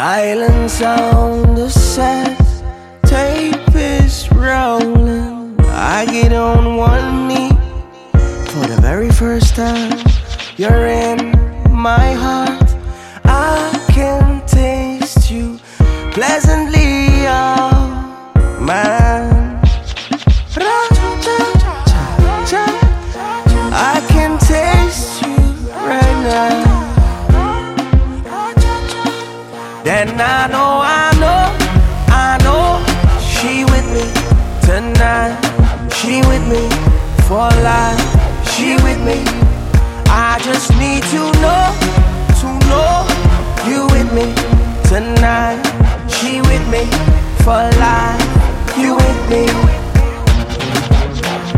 Silence on the set, tape is rolling. I get on one knee for the very first time. You're in my heart. I can taste you pleasantly, Then I know, I know, I know she with me tonight. She with me for life. She with me. I just need to know, to know you with me tonight. She with me for life. You with me.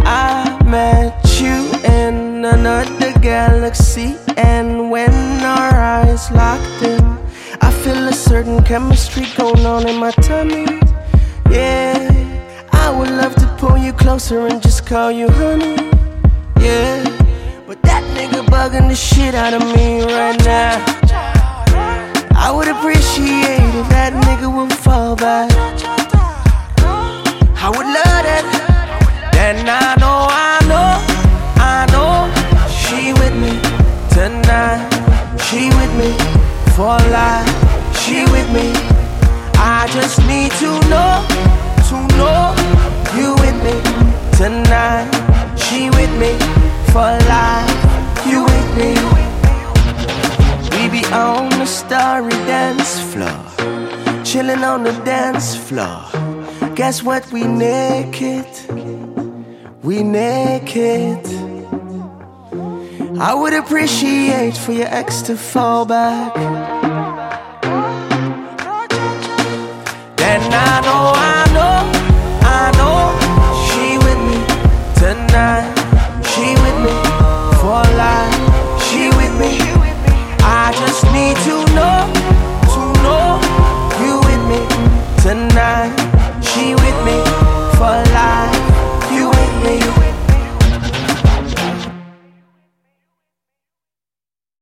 I met you in another galaxy, and when our eyes locked in, feel a certain chemistry going on in my tummy. Yeah, I would love to pull you closer and just call you honey. Yeah, but that nigga bugging the shit out of me right now. I would appreciate if that nigga would fall back. I would love that. Then I know, I know, I know she with me tonight. She with me for life. She with me. I just need to know, to know you with me tonight. She with me for life. You with me. We be on the starry dance floor, chilling on the dance floor. Guess what? We naked. We naked. I would appreciate for your ex to fall back. Then I know, I know, I know she with me tonight.